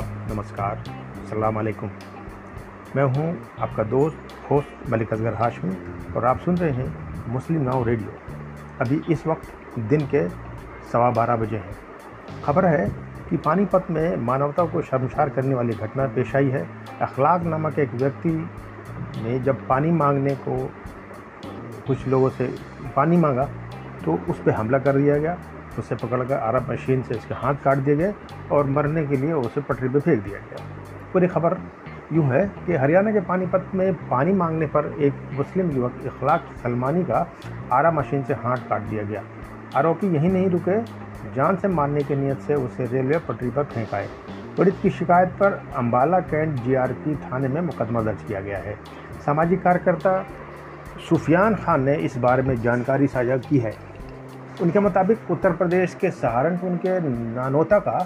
नमस्कार सलाम अलैकुम मैं हूँ आपका दोस्त, होस्ट मलिक असगर हाशमी, और आप सुन रहे हैं मुस्लिम नाव रेडियो। अभी इस वक्त दिन के सवा बारह बजे हैं। खबर है कि पानीपत में मानवता को शर्मसार करने वाली घटना पेश आई है। अखलाक नामक एक व्यक्ति ने जब पानी मांगने को कुछ लोगों से पानी मांगा तो उस पर हमला कर दिया गया। उसे पकड़कर आरब मशीन से उसके हाथ काट दिए गए और मरने के लिए उसे पटरी पर फेंक दिया गया। पूरी खबर यूँ है कि हरियाणा के पानीपत में पानी मांगने पर एक मुस्लिम युवक, इखलाक सलमानी का आरा मशीन से हाथ काट दिया गया। आरोपी यहीं नहीं रुके, जान से मारने की नीयत से उसे रेलवे पटरी पर फेंकाए पीड़ित की शिकायत पर अम्बाला कैंट जीआरपी थाने में मुकदमा दर्ज किया गया है। सामाजिक कार्यकर्ता सुफियान खान ने इस बारे में जानकारी साझा की है। उनके मुताबिक उत्तर प्रदेश के सहारनपुर के नानोता का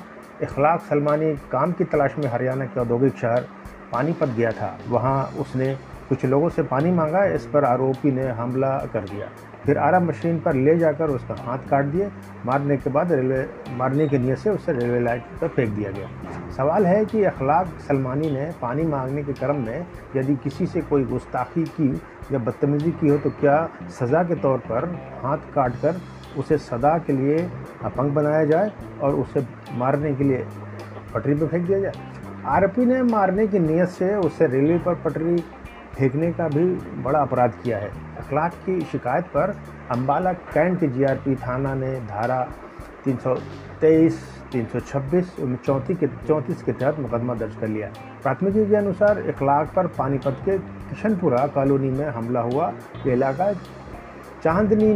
इखलाक सलमानी काम की तलाश में हरियाणा के औद्योगिक शहर पानीपत गया था। वहाँ उसने कुछ लोगों से पानी मांगा, इस पर आरोपी ने हमला कर दिया। फिर आरा मशीन पर ले जाकर उसका हाथ काट दिए। मारने के बाद रेलवे, मारने की नीयत से उसे रेलवे लाइन पर फेंक दिया गया। सवाल है कि अखलाक सलमानी ने पानी मांगने के क्रम में यदि किसी से कोई गुस्ताखी की या बदतमीज़ी की हो तो क्या सज़ा के तौर पर हाथ काट कर उसे सदा के लिए अपंग बनाया जाए और उसे मारने के लिए पटरी पर फेंक दिया जाए। आरोपी ने मारने की नीयत से उसे रेलवे पर पटरी फेंकने का भी बड़ा अपराध किया है। अखलाक की शिकायत पर अम्बाला कैंट के जीआरपी थाना ने धारा 323, 326, चौंतीस के चौंतीस के तहत मुकदमा दर्ज कर लिया। प्राथमिकी के अनुसार इखलाक पर पानीपत के किशनपुरा कॉलोनी में हमला हुआ। ये इलाका चांदनी,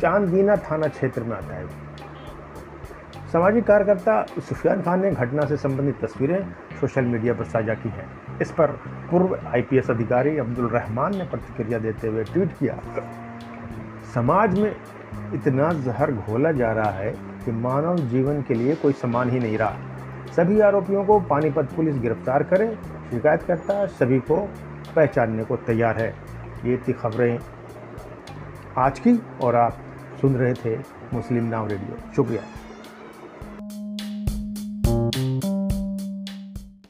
चांदीना थाना क्षेत्र में आता है। सामाजिक कार्यकर्ता सुफियान खान ने घटना से संबंधित तस्वीरें सोशल मीडिया पर साझा की हैं। इस पर पूर्व आईपीएस अधिकारी अब्दुल रहमान ने प्रतिक्रिया देते हुए ट्वीट किया, समाज में इतना जहर घोला जा रहा है कि मानव जीवन के लिए कोई समान ही नहीं रहा। सभी आरोपियों को पानीपत पुलिस गिरफ़्तार करे, शिकायतकर्ता सभी को पहचानने को तैयार है। ये थी खबरें आज की और आप सुन रहे थे मुस्लिम नाव रेडियो। शुक्रिया।